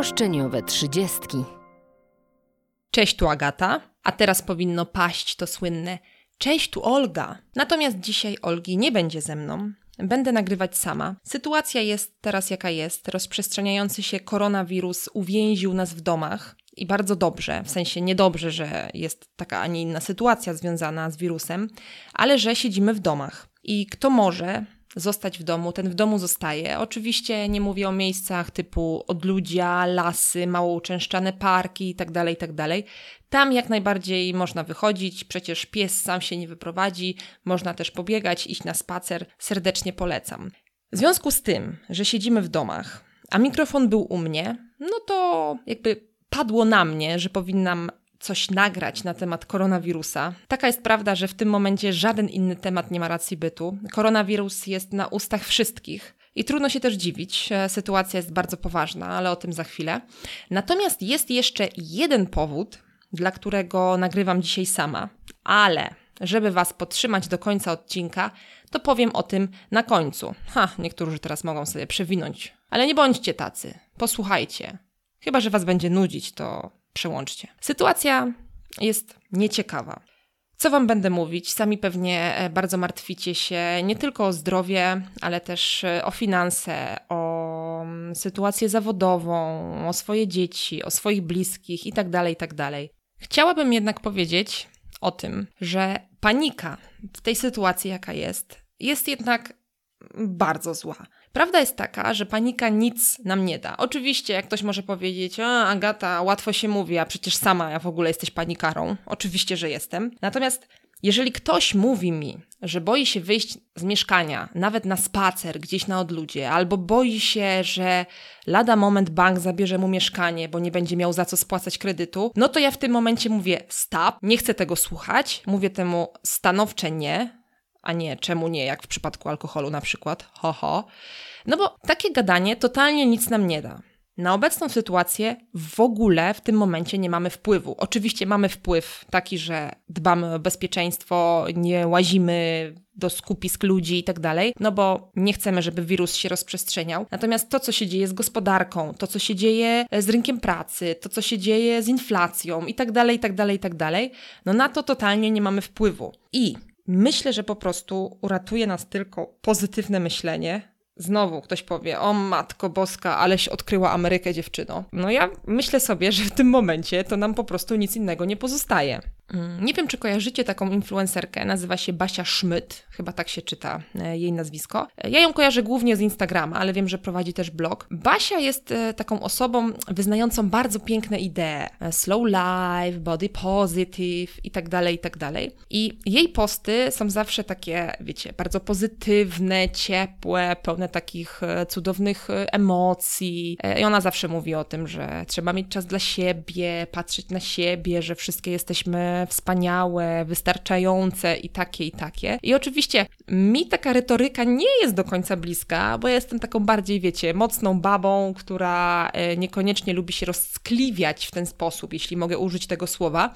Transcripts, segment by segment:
Roszczeniowe trzydziestki. Cześć, tu Agata, a teraz powinno paść to słynne Cześć, tu Olga. Natomiast dzisiaj Olgi nie będzie ze mną. Będę nagrywać sama. Sytuacja jest teraz jaka jest. Rozprzestrzeniający się koronawirus uwięził nas w domach i bardzo dobrze, w sensie niedobrze, że jest taka, a nie inna sytuacja związana z wirusem, ale że siedzimy w domach. I kto może, zostać w domu, ten w domu zostaje. Oczywiście nie mówię o miejscach typu odludzia, lasy, mało uczęszczane parki itd., tak itd. Tak Tam jak najbardziej można wychodzić, przecież pies sam się nie wyprowadzi, można też pobiegać, iść na spacer, serdecznie polecam. W związku z tym, że siedzimy w domach, a mikrofon był u mnie, no to jakby padło na mnie, że powinnam coś nagrać na temat koronawirusa. Taka jest prawda, że w tym momencie żaden inny temat nie ma racji bytu. Koronawirus jest na ustach wszystkich. I trudno się też dziwić, e, sytuacja jest bardzo poważna, ale o tym za chwilę. Natomiast jest jeszcze jeden powód, dla którego nagrywam dzisiaj sama, ale żeby Was podtrzymać do końca odcinka, to powiem o tym na końcu. Ha, niektórzy teraz mogą sobie przewinąć, ale nie bądźcie tacy. Posłuchajcie. Chyba, że Was będzie nudzić, to przełączcie. Sytuacja jest nieciekawa. Co Wam będę mówić? Sami pewnie e, bardzo martwicie się nie tylko o zdrowie, ale też e, o finanse, o mm, sytuację zawodową, o swoje dzieci, o swoich bliskich itd. Tak itd. Tak Chciałabym jednak powiedzieć o tym, że panika w tej sytuacji, jaka jest, jest jednak bardzo zła. Prawda jest taka, że panika nic nam nie da. Oczywiście, jak ktoś może powiedzieć, a Agata, łatwo się mówi, a przecież sama ja w ogóle jesteś panikarą. Oczywiście, że jestem. Natomiast jeżeli ktoś mówi mi, że boi się wyjść z mieszkania, nawet na spacer gdzieś na odludzie, albo boi się, że lada moment bank zabierze mu mieszkanie, bo nie będzie miał za co spłacać kredytu, no to ja w tym momencie mówię stop, nie chcę tego słuchać, mówię temu stanowcze nie, a nie czemu nie, jak w przypadku alkoholu na przykład, ho ho. No bo takie gadanie totalnie nic nam nie da. Na obecną sytuację w ogóle w tym momencie nie mamy wpływu. Oczywiście mamy wpływ taki, że dbamy o bezpieczeństwo, nie łazimy do skupisk ludzi i tak dalej, no bo nie chcemy, żeby wirus się rozprzestrzeniał. Natomiast to, co się dzieje z gospodarką, to, co się dzieje z rynkiem pracy, to, co się dzieje z inflacją i tak dalej, i tak dalej, i tak dalej, no na to totalnie nie mamy wpływu. I Myślę, że po prostu uratuje nas tylko pozytywne myślenie, Znowu ktoś powie, o matko boska, aleś odkryła Amerykę dziewczyno. No ja myślę sobie, że w tym momencie to nam po prostu nic innego nie pozostaje. Mm, nie wiem, czy kojarzycie taką influencerkę, nazywa się Basia Schmidt, chyba tak się czyta e, jej nazwisko. E, ja ją kojarzę głównie z Instagrama, ale wiem, że prowadzi też blog. Basia jest e, taką osobą wyznającą bardzo piękne idee. Slow life, body positive i tak dalej, i tak dalej. I jej posty są zawsze takie, wiecie, bardzo pozytywne, ciepłe, pełne takich cudownych emocji. I ona zawsze mówi o tym, że trzeba mieć czas dla siebie, patrzeć na siebie, że wszystkie jesteśmy wspaniałe, wystarczające i takie, i takie. I oczywiście mi taka retoryka nie jest do końca bliska, bo ja jestem taką bardziej, wiecie, mocną babą, która e, niekoniecznie lubi się rozskliwiać w ten sposób, jeśli mogę użyć tego słowa.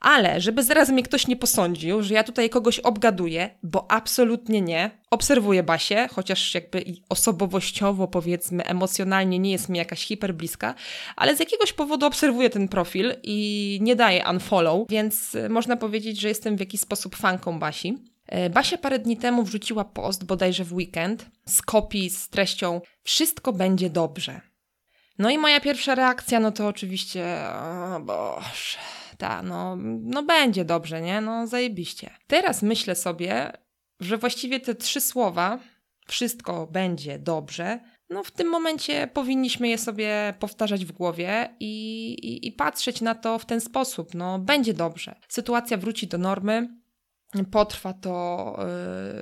Ale żeby zaraz mnie ktoś nie posądził, że ja tutaj kogoś obgaduję, bo absolutnie nie. Obserwuję Basię, chociaż jakby osobowościowo, powiedzmy, emocjonalnie nie jest mi jakaś hiperbliska, ale z jakiegoś powodu obserwuję ten profil i nie daję unfollow, więc y, można powiedzieć, że jestem w jakiś sposób fanką Basi. Y, Basia parę dni temu wrzuciła post, bodajże w weekend, z kopii z treścią Wszystko będzie dobrze. No i moja pierwsza reakcja, no to oczywiście, o Boże, ta, no, no będzie dobrze, nie? No zajebiście. Teraz myślę sobie, że właściwie te trzy słowa, wszystko będzie dobrze, no w tym momencie powinniśmy je sobie powtarzać w głowie i, i, i patrzeć na to w ten sposób. No będzie dobrze. Sytuacja wróci do normy, potrwa to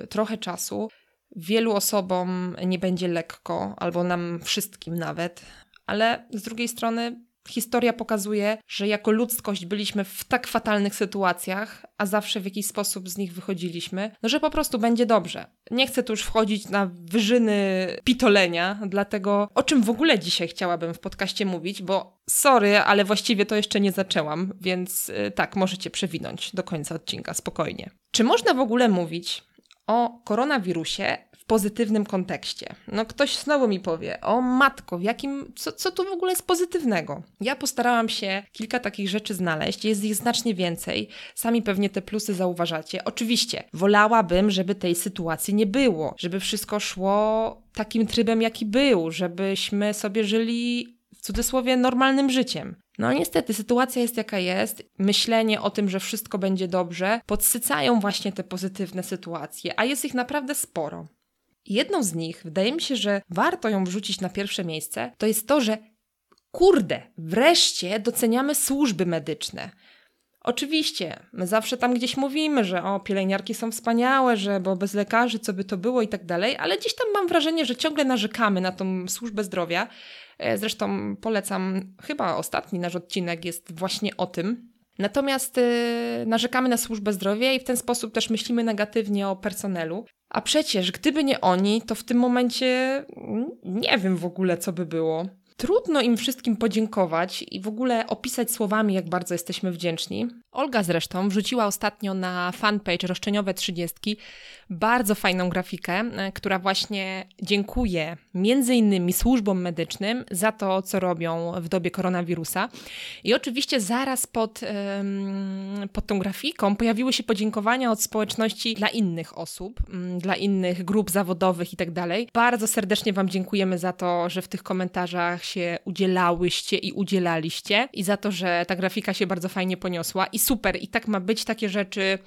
yy, trochę czasu. Wielu osobom nie będzie lekko, albo nam wszystkim nawet, ale z drugiej strony historia pokazuje, że jako ludzkość byliśmy w tak fatalnych sytuacjach, a zawsze w jakiś sposób z nich wychodziliśmy, no że po prostu będzie dobrze. Nie chcę tu już wchodzić na wyżyny pitolenia, dlatego o czym w ogóle dzisiaj chciałabym w podcaście mówić, bo sorry, ale właściwie to jeszcze nie zaczęłam, więc yy, tak, możecie przewinąć do końca odcinka spokojnie. Czy można w ogóle mówić o koronawirusie pozytywnym kontekście. No ktoś znowu mi powie, o matko, w jakim, co, co tu w ogóle jest pozytywnego? Ja postarałam się kilka takich rzeczy znaleźć, jest ich znacznie więcej. Sami pewnie te plusy zauważacie. Oczywiście, wolałabym, żeby tej sytuacji nie było, żeby wszystko szło takim trybem, jaki był, żebyśmy sobie żyli w cudzysłowie normalnym życiem. No niestety, sytuacja jest jaka jest. Myślenie o tym, że wszystko będzie dobrze, podsycają właśnie te pozytywne sytuacje, a jest ich naprawdę sporo. Jedną z nich, wydaje mi się, że warto ją wrzucić na pierwsze miejsce, to jest to, że kurde, wreszcie doceniamy służby medyczne. Oczywiście, my zawsze tam gdzieś mówimy, że o, pielęgniarki są wspaniałe, że bo bez lekarzy co by to było i tak dalej, ale gdzieś tam mam wrażenie, że ciągle narzekamy na tą służbę zdrowia. E, zresztą polecam, chyba ostatni nasz odcinek jest właśnie o tym. Natomiast yy, narzekamy na służbę zdrowia i w ten sposób też myślimy negatywnie o personelu. A przecież, gdyby nie oni, to w tym momencie mm, nie wiem w ogóle, co by było. Trudno im wszystkim podziękować i w ogóle opisać słowami, jak bardzo jesteśmy wdzięczni. Olga zresztą wrzuciła ostatnio na fanpage Roszczeniowe Trzydziestki bardzo fajną grafikę, e, która właśnie dziękuje między innymi służbom medycznym za to, co robią w dobie koronawirusa. I oczywiście zaraz pod, pod tą grafiką pojawiły się podziękowania od społeczności dla innych osób, dla innych grup zawodowych i tak. Bardzo serdecznie Wam dziękujemy za to, że w tych komentarzach się udzielałyście i udzielaliście i za to, że ta grafika się bardzo fajnie poniosła. I super, i tak ma być takie rzeczy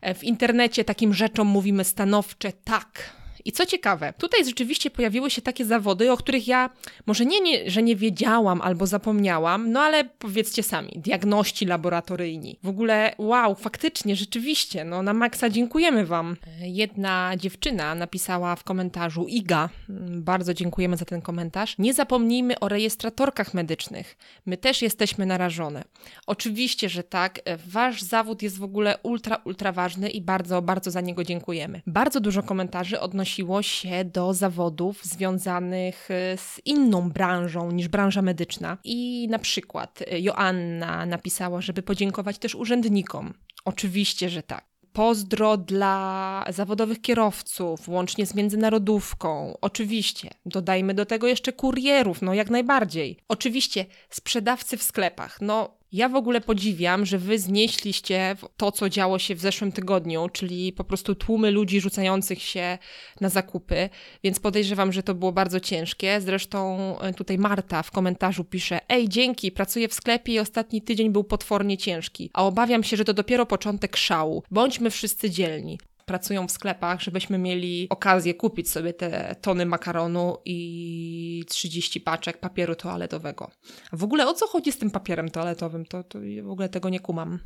e, w internecie, takim rzeczom mówimy stanowcze tak i co ciekawe, tutaj rzeczywiście pojawiły się takie zawody, o których ja może nie, nie, że nie wiedziałam albo zapomniałam, no ale powiedzcie sami, diagności laboratoryjni. W ogóle, wow, faktycznie, rzeczywiście, no na maksa dziękujemy Wam. Jedna dziewczyna napisała w komentarzu, Iga, bardzo dziękujemy za ten komentarz. Nie zapomnijmy o rejestratorkach medycznych. My też jesteśmy narażone. Oczywiście, że tak. Wasz zawód jest w ogóle ultra, ultra ważny i bardzo, bardzo za niego dziękujemy. Bardzo dużo komentarzy odnosi odnosiło się do zawodów związanych e, z inną branżą niż branża medyczna. I na przykład e, Joanna napisała, żeby podziękować też urzędnikom. Oczywiście, że tak. Pozdro dla zawodowych kierowców, łącznie z międzynarodówką. Oczywiście. Dodajmy do tego jeszcze kurierów, no jak najbardziej. Oczywiście sprzedawcy w sklepach. No ja w ogóle podziwiam, że wy znieśliście to, co działo się w zeszłym tygodniu, czyli po prostu tłumy ludzi rzucających się na zakupy, więc podejrzewam, że to było bardzo ciężkie. Zresztą e, tutaj Marta w komentarzu pisze: Ej, dzięki, pracuję w sklepie i ostatni tydzień był potwornie ciężki, a obawiam się, że to dopiero początek szału. Bądźmy wszyscy dzielni pracują w sklepach, żebyśmy mieli okazję kupić sobie te tony makaronu i 30 paczek papieru toaletowego. W ogóle o co chodzi z tym papierem toaletowym? To, to w ogóle tego nie kumam.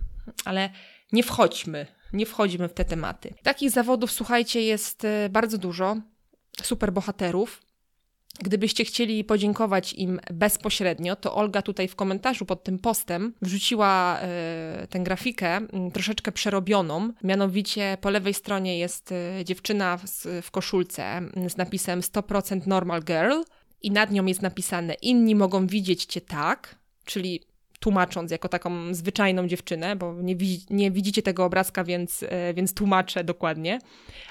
Ale nie wchodźmy, nie wchodzimy w te tematy. Takich zawodów, słuchajcie, jest e, bardzo dużo. Super bohaterów. Gdybyście chcieli podziękować im bezpośrednio, to Olga tutaj w komentarzu pod tym postem wrzuciła y, tę grafikę y, troszeczkę przerobioną. Mianowicie po lewej stronie jest y, dziewczyna w, w koszulce z napisem 100% normal girl i nad nią jest napisane inni mogą widzieć cię tak, czyli tłumacząc jako taką zwyczajną dziewczynę, bo nie, nie widzicie tego obrazka, więc, e, więc tłumaczę dokładnie.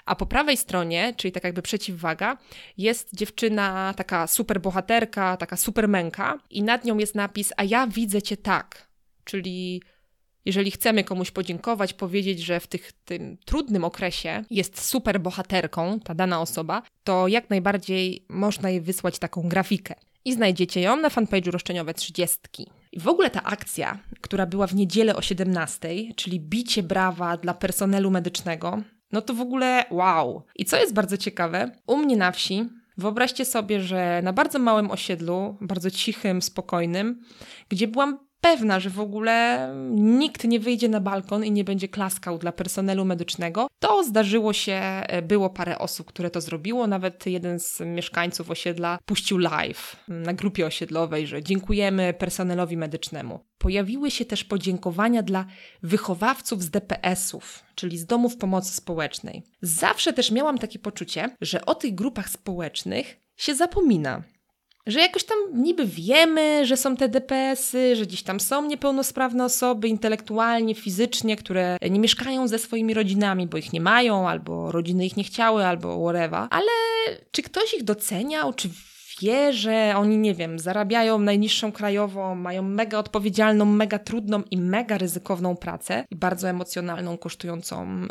A po prawej stronie, czyli tak jakby przeciwwaga, jest dziewczyna, taka super bohaterka, taka supermenka i nad nią jest napis, a ja widzę cię tak, czyli jeżeli chcemy komuś podziękować, powiedzieć, że w tych, tym trudnym okresie jest super bohaterką, ta dana osoba, to jak najbardziej można jej wysłać taką grafikę. I znajdziecie ją na fanpage'u Roszczeniowe 30. I w ogóle ta akcja, która była w niedzielę o 17, czyli bicie brawa dla personelu medycznego, no to w ogóle wow. I co jest bardzo ciekawe, u mnie na wsi Wyobraźcie sobie, że na bardzo małym osiedlu, bardzo cichym, spokojnym, gdzie byłam pewna, że w ogóle nikt nie wyjdzie na balkon i nie będzie klaskał dla personelu medycznego. To zdarzyło się, e, było parę osób, które to zrobiło. Nawet jeden z mieszkańców osiedla puścił live na grupie osiedlowej, że dziękujemy personelowi medycznemu. Pojawiły się też podziękowania dla wychowawców z DPS-ów, czyli z domów pomocy społecznej. Zawsze też miałam takie poczucie, że o tych grupach społecznych się zapomina że jakoś tam niby wiemy, że są te DPS-y, że gdzieś tam są niepełnosprawne osoby intelektualnie, fizycznie, które nie mieszkają ze swoimi rodzinami, bo ich nie mają, albo rodziny ich nie chciały, albo whatever. Ale czy ktoś ich doceniał, czy wie, że oni, nie wiem, zarabiają najniższą krajową, mają mega odpowiedzialną, mega trudną i mega ryzykowną pracę i bardzo emocjonalną, kosztującą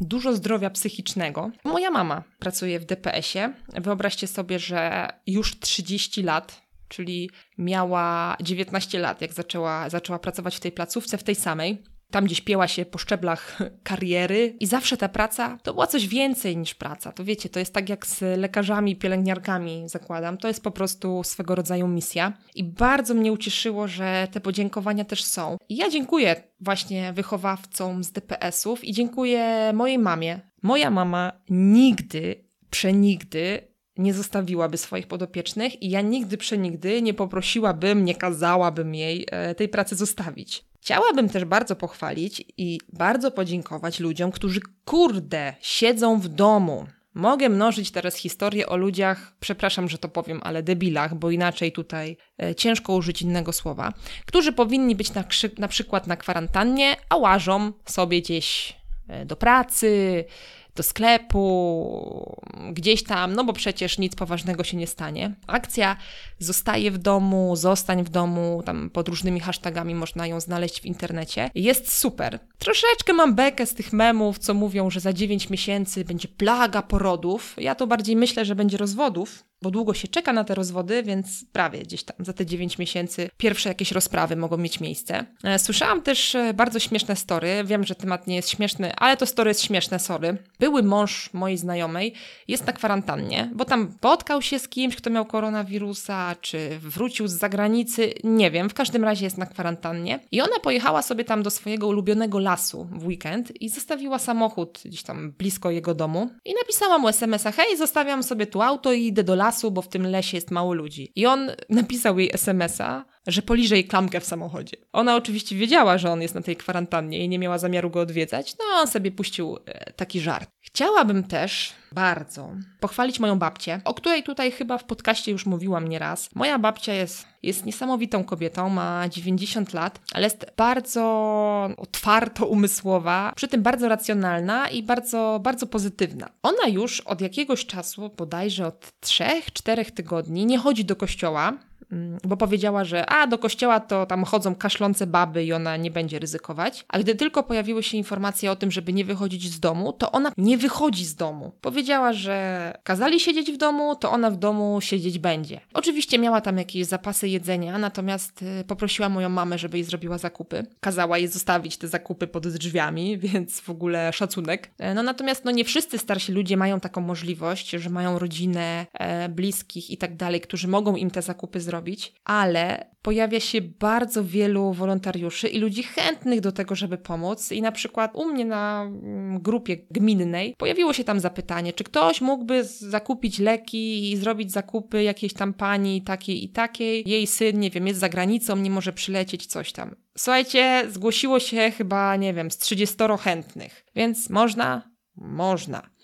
dużo zdrowia psychicznego. Moja mama pracuje w DPS-ie. Wyobraźcie sobie, że już 30 lat czyli miała 19 lat, jak zaczęła, zaczęła pracować w tej placówce, w tej samej tam gdzieś pięła się po szczeblach kariery i zawsze ta praca to była coś więcej niż praca. To wiecie, to jest tak jak z lekarzami, pielęgniarkami zakładam. To jest po prostu swego rodzaju misja. I bardzo mnie ucieszyło, że te podziękowania też są. I ja dziękuję właśnie wychowawcom z DPS-ów i dziękuję mojej mamie. Moja mama nigdy, przenigdy nie zostawiłaby swoich podopiecznych i ja nigdy przenigdy nie poprosiłabym, nie kazałabym jej e, tej pracy zostawić. Chciałabym też bardzo pochwalić i bardzo podziękować ludziom, którzy kurde siedzą w domu. Mogę mnożyć teraz historię o ludziach, przepraszam, że to powiem, ale debilach, bo inaczej tutaj e, ciężko użyć innego słowa, którzy powinni być na, na przykład na kwarantannie, a łażą sobie gdzieś e, do pracy, do sklepu, gdzieś tam, no bo przecież nic poważnego się nie stanie. Akcja zostaje w domu, zostań w domu, tam pod różnymi hashtagami można ją znaleźć w internecie. Jest super. Troszeczkę mam bekę z tych memów, co mówią, że za 9 miesięcy będzie plaga porodów. Ja to bardziej myślę, że będzie rozwodów, bo długo się czeka na te rozwody, więc prawie gdzieś tam za te 9 miesięcy pierwsze jakieś rozprawy mogą mieć miejsce. E, słyszałam też e, bardzo śmieszne story. Wiem, że temat nie jest śmieszny, ale to story jest śmieszne, sorry. Były mąż mojej znajomej jest na kwarantannie, bo tam spotkał się z kimś, kto miał koronawirusa, czy wrócił z zagranicy, nie wiem, w każdym razie jest na kwarantannie. I ona pojechała sobie tam do swojego ulubionego lasu w weekend i zostawiła samochód gdzieś tam blisko jego domu i napisała mu SMS-a, hej, zostawiam sobie tu auto i idę do lasu, bo w tym lesie jest mało ludzi. I on napisał jej SMS-a, że poliże jej klamkę w samochodzie. Ona oczywiście wiedziała, że on jest na tej kwarantannie i nie miała zamiaru go odwiedzać, no on sobie puścił e, taki żart. Chciałabym też bardzo pochwalić moją babcię, o której tutaj chyba w podcaście już mówiłam nieraz. Moja babcia jest, jest niesamowitą kobietą, ma 90 lat, ale jest bardzo otwarto umysłowa, przy tym bardzo racjonalna i bardzo, bardzo pozytywna. Ona już od jakiegoś czasu, bodajże od 3-4 tygodni, nie chodzi do kościoła, bo powiedziała, że a do kościoła to tam chodzą kaszlące baby i ona nie będzie ryzykować. A gdy tylko pojawiły się informacje o tym, żeby nie wychodzić z domu, to ona nie wychodzi z domu. Powiedziała, że kazali siedzieć w domu, to ona w domu siedzieć będzie. Oczywiście miała tam jakieś zapasy jedzenia, natomiast y, poprosiła moją mamę, żeby jej zrobiła zakupy. Kazała jej zostawić te zakupy pod drzwiami, więc w ogóle szacunek. E, no natomiast no nie wszyscy starsi ludzie mają taką możliwość, że mają rodzinę, e, bliskich i tak dalej, którzy mogą im te zakupy zrobić zrobić, ale pojawia się bardzo wielu wolontariuszy i ludzi chętnych do tego, żeby pomóc. I na przykład u mnie na mm, grupie gminnej pojawiło się tam zapytanie, czy ktoś mógłby zakupić leki i zrobić zakupy jakiejś tam pani takiej i takiej. Jej syn, nie wiem, jest za granicą, nie może przylecieć, coś tam. Słuchajcie, zgłosiło się chyba, nie wiem, z 30 chętnych, więc można? Można.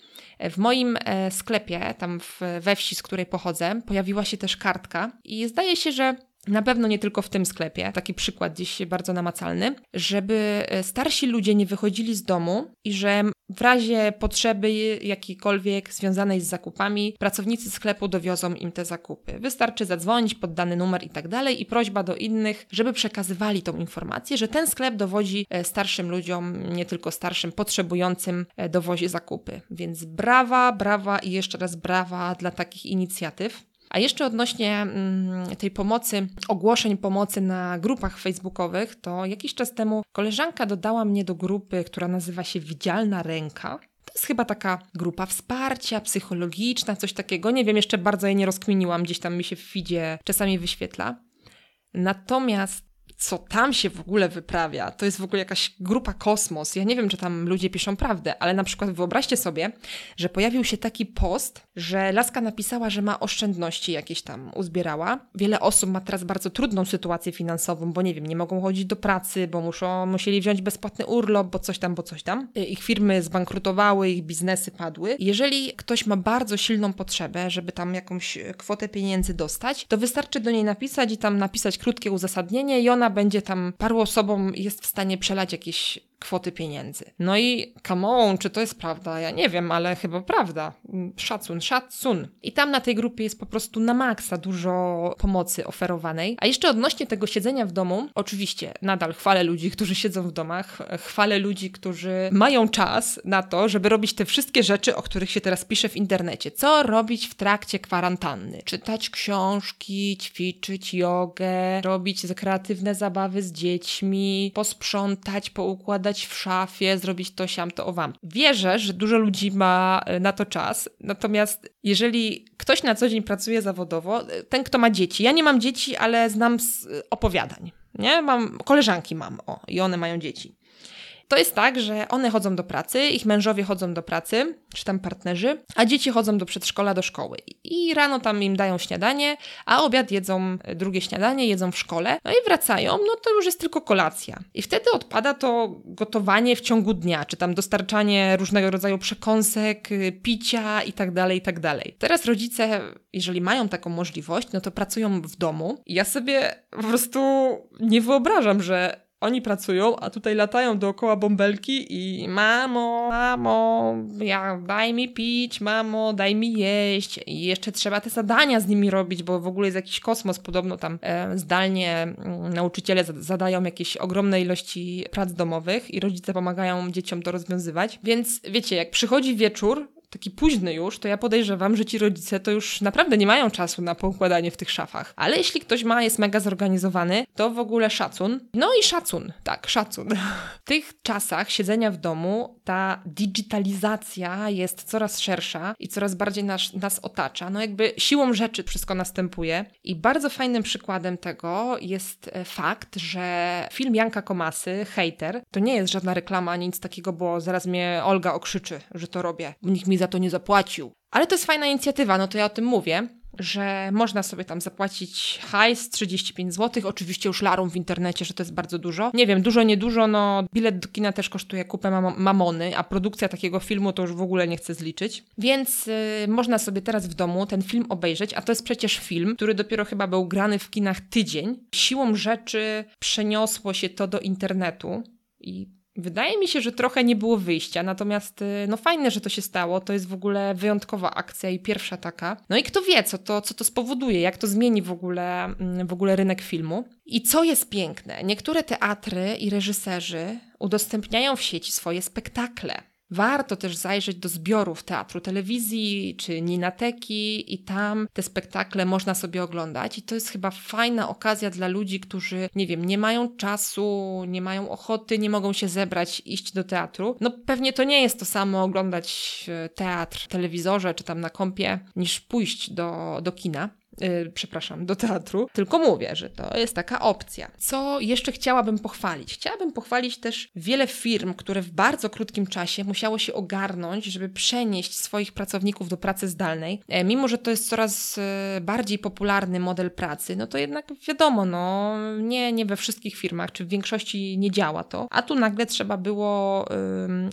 W moim e, sklepie, tam we wsi, z której pochodzę, pojawiła się też kartka i zdaje się, że na pewno nie tylko w tym sklepie, taki przykład dziś bardzo namacalny, żeby e, starsi ludzie nie wychodzili z domu i że w razie potrzeby jakiejkolwiek związanej z zakupami, pracownicy sklepu dowiozą im te zakupy. Wystarczy zadzwonić pod dany numer i tak dalej i prośba do innych, żeby przekazywali tą informację, że ten sklep dowodzi e, starszym ludziom, nie tylko starszym, potrzebującym e, dowozi zakupy. Więc brawa, brawa i jeszcze raz brawa dla takich inicjatyw. A jeszcze odnośnie mm, tej pomocy, ogłoszeń pomocy na grupach facebookowych, to jakiś czas temu koleżanka dodała mnie do grupy, która nazywa się Widzialna Ręka. To jest chyba taka grupa wsparcia psychologiczna, coś takiego. Nie wiem, jeszcze bardzo jej nie rozkminiłam, gdzieś tam mi się w feedzie czasami wyświetla. Natomiast co tam się w ogóle wyprawia. To jest w ogóle jakaś grupa kosmos. Ja nie wiem, czy tam ludzie piszą prawdę, ale na przykład wyobraźcie sobie, że pojawił się taki post, że laska napisała, że ma oszczędności jakieś tam uzbierała. Wiele osób ma teraz bardzo trudną sytuację finansową, bo nie wiem, nie mogą chodzić do pracy, bo muszą, musieli wziąć bezpłatny urlop, bo coś tam, bo coś tam. Ich firmy zbankrutowały, ich biznesy padły. Jeżeli ktoś ma bardzo silną potrzebę, żeby tam jakąś kwotę pieniędzy dostać, to wystarczy do niej napisać i tam napisać krótkie uzasadnienie i ona będzie tam paru osobom jest w stanie przelać jakieś kwoty pieniędzy. No i on, czy to jest prawda? Ja nie wiem, ale chyba prawda. Szacun, szacun. I tam na tej grupie jest po prostu na maksa dużo pomocy oferowanej. A jeszcze odnośnie tego siedzenia w domu, oczywiście nadal chwalę ludzi, którzy siedzą w domach, chwalę ludzi, którzy mają czas na to, żeby robić te wszystkie rzeczy, o których się teraz pisze w internecie. Co robić w trakcie kwarantanny? Czytać książki, ćwiczyć jogę, robić kreatywne zabawy z dziećmi, posprzątać, poukładać w szafie, zrobić to, siam, to, owam. Wierzę, że dużo ludzi ma e, na to czas, natomiast jeżeli ktoś na co dzień pracuje zawodowo, e, ten, kto ma dzieci, ja nie mam dzieci, ale znam z e, opowiadań, nie? Mam, koleżanki mam, o, i one mają dzieci. To jest tak, że one chodzą do pracy, ich mężowie chodzą do pracy, czy tam partnerzy, a dzieci chodzą do przedszkola, do szkoły. I rano tam im dają śniadanie, a obiad jedzą drugie śniadanie, jedzą w szkole, no i wracają, no to już jest tylko kolacja. I wtedy odpada to gotowanie w ciągu dnia, czy tam dostarczanie różnego rodzaju przekąsek, picia i tak dalej, i tak dalej. Teraz rodzice, jeżeli mają taką możliwość, no to pracują w domu. Ja sobie po prostu nie wyobrażam, że oni pracują, a tutaj latają dookoła bąbelki i mamo, mamo, ja, daj mi pić, mamo, daj mi jeść. I jeszcze trzeba te zadania z nimi robić, bo w ogóle jest jakiś kosmos. Podobno tam e, zdalnie mm, nauczyciele zadają jakieś ogromne ilości prac domowych i rodzice pomagają dzieciom to rozwiązywać. Więc wiecie, jak przychodzi wieczór, taki późny już, to ja podejrzewam, że ci rodzice to już naprawdę nie mają czasu na poukładanie w tych szafach. Ale jeśli ktoś ma, jest mega zorganizowany, to w ogóle szacun. No i szacun, tak, szacun. W tych czasach siedzenia w domu ta digitalizacja jest coraz szersza i coraz bardziej nas, nas otacza. No jakby siłą rzeczy wszystko następuje i bardzo fajnym przykładem tego jest e, fakt, że film Janka Komasy, Hater, to nie jest żadna reklama nic takiego, bo zaraz mnie Olga okrzyczy, że to robię. Nikt mi za to nie zapłacił. Ale to jest fajna inicjatywa, no to ja o tym mówię że można sobie tam zapłacić hajs 35 zł, oczywiście już larum w internecie, że to jest bardzo dużo. Nie wiem, dużo, niedużo, no bilet do kina też kosztuje kupę mam mamony, a produkcja takiego filmu to już w ogóle nie chcę zliczyć. Więc yy, można sobie teraz w domu ten film obejrzeć, a to jest przecież film, który dopiero chyba był grany w kinach tydzień. Siłą rzeczy przeniosło się to do internetu i Wydaje mi się, że trochę nie było wyjścia, natomiast y, no fajne, że to się stało. To jest w ogóle wyjątkowa akcja i pierwsza taka. No i kto wie, co to, co to spowoduje, jak to zmieni w ogóle, mm, w ogóle rynek filmu. I co jest piękne, niektóre teatry i reżyserzy udostępniają w sieci swoje spektakle. Warto też zajrzeć do zbiorów teatru, telewizji czy Ninateki i tam te spektakle można sobie oglądać i to jest chyba fajna okazja dla ludzi, którzy, nie wiem, nie mają czasu, nie mają ochoty, nie mogą się zebrać, iść do teatru. No pewnie to nie jest to samo oglądać e, teatr w telewizorze czy tam na kompie, niż pójść do, do kina. Yy, przepraszam, do teatru, tylko mówię, że to jest taka opcja. Co jeszcze chciałabym pochwalić? Chciałabym pochwalić też wiele firm, które w bardzo krótkim czasie musiało się ogarnąć, żeby przenieść swoich pracowników do pracy zdalnej. E, mimo, że to jest coraz e, bardziej popularny model pracy, no to jednak wiadomo, no nie, nie we wszystkich firmach, czy w większości nie działa to, a tu nagle trzeba było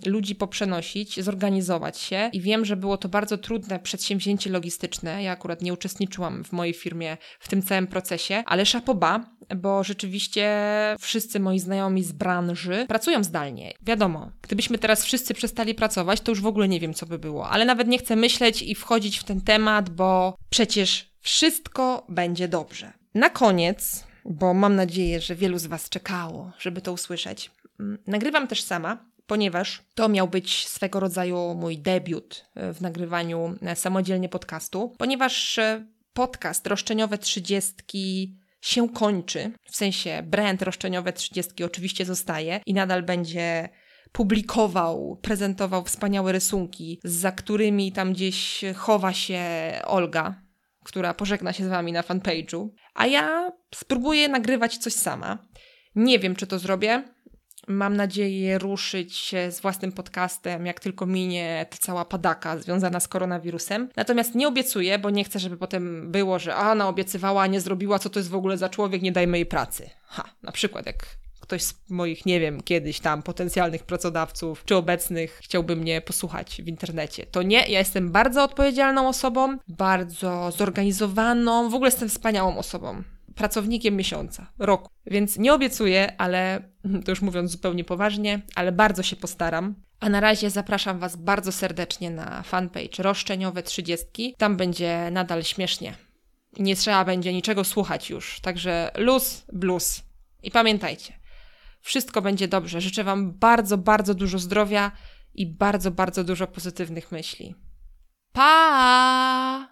y, ludzi poprzenosić, zorganizować się i wiem, że było to bardzo trudne przedsięwzięcie logistyczne. Ja akurat nie uczestniczyłam w w mojej firmie w tym całym procesie, ale szapoba, bo rzeczywiście wszyscy moi znajomi z branży pracują zdalnie. Wiadomo, gdybyśmy teraz wszyscy przestali pracować, to już w ogóle nie wiem, co by było, ale nawet nie chcę myśleć i wchodzić w ten temat, bo przecież wszystko będzie dobrze. Na koniec, bo mam nadzieję, że wielu z Was czekało, żeby to usłyszeć, mm, nagrywam też sama, ponieważ to miał być swego rodzaju mój debiut w nagrywaniu samodzielnie podcastu, ponieważ e, podcast Roszczeniowe Trzydziestki się kończy, w sensie brand Roszczeniowe Trzydziestki oczywiście zostaje i nadal będzie publikował, prezentował wspaniałe rysunki, za którymi tam gdzieś chowa się Olga, która pożegna się z wami na fanpage'u, a ja spróbuję nagrywać coś sama. Nie wiem, czy to zrobię. Mam nadzieję ruszyć się z własnym podcastem, jak tylko minie ta cała padaka związana z koronawirusem. Natomiast nie obiecuję, bo nie chcę, żeby potem było, że a, ona obiecywała, nie zrobiła, co to jest w ogóle za człowiek, nie dajmy jej pracy. Ha, na przykład jak ktoś z moich, nie wiem, kiedyś tam potencjalnych pracodawców czy obecnych chciałby mnie posłuchać w internecie. To nie, ja jestem bardzo odpowiedzialną osobą, bardzo zorganizowaną, w ogóle jestem wspaniałą osobą pracownikiem miesiąca, roku. Więc nie obiecuję, ale to już mówiąc zupełnie poważnie, ale bardzo się postaram. A na razie zapraszam Was bardzo serdecznie na fanpage Roszczeniowe 30. Tam będzie nadal śmiesznie. Nie trzeba będzie niczego słuchać już. Także luz, blues. I pamiętajcie, wszystko będzie dobrze. Życzę Wam bardzo, bardzo dużo zdrowia i bardzo, bardzo dużo pozytywnych myśli. Pa!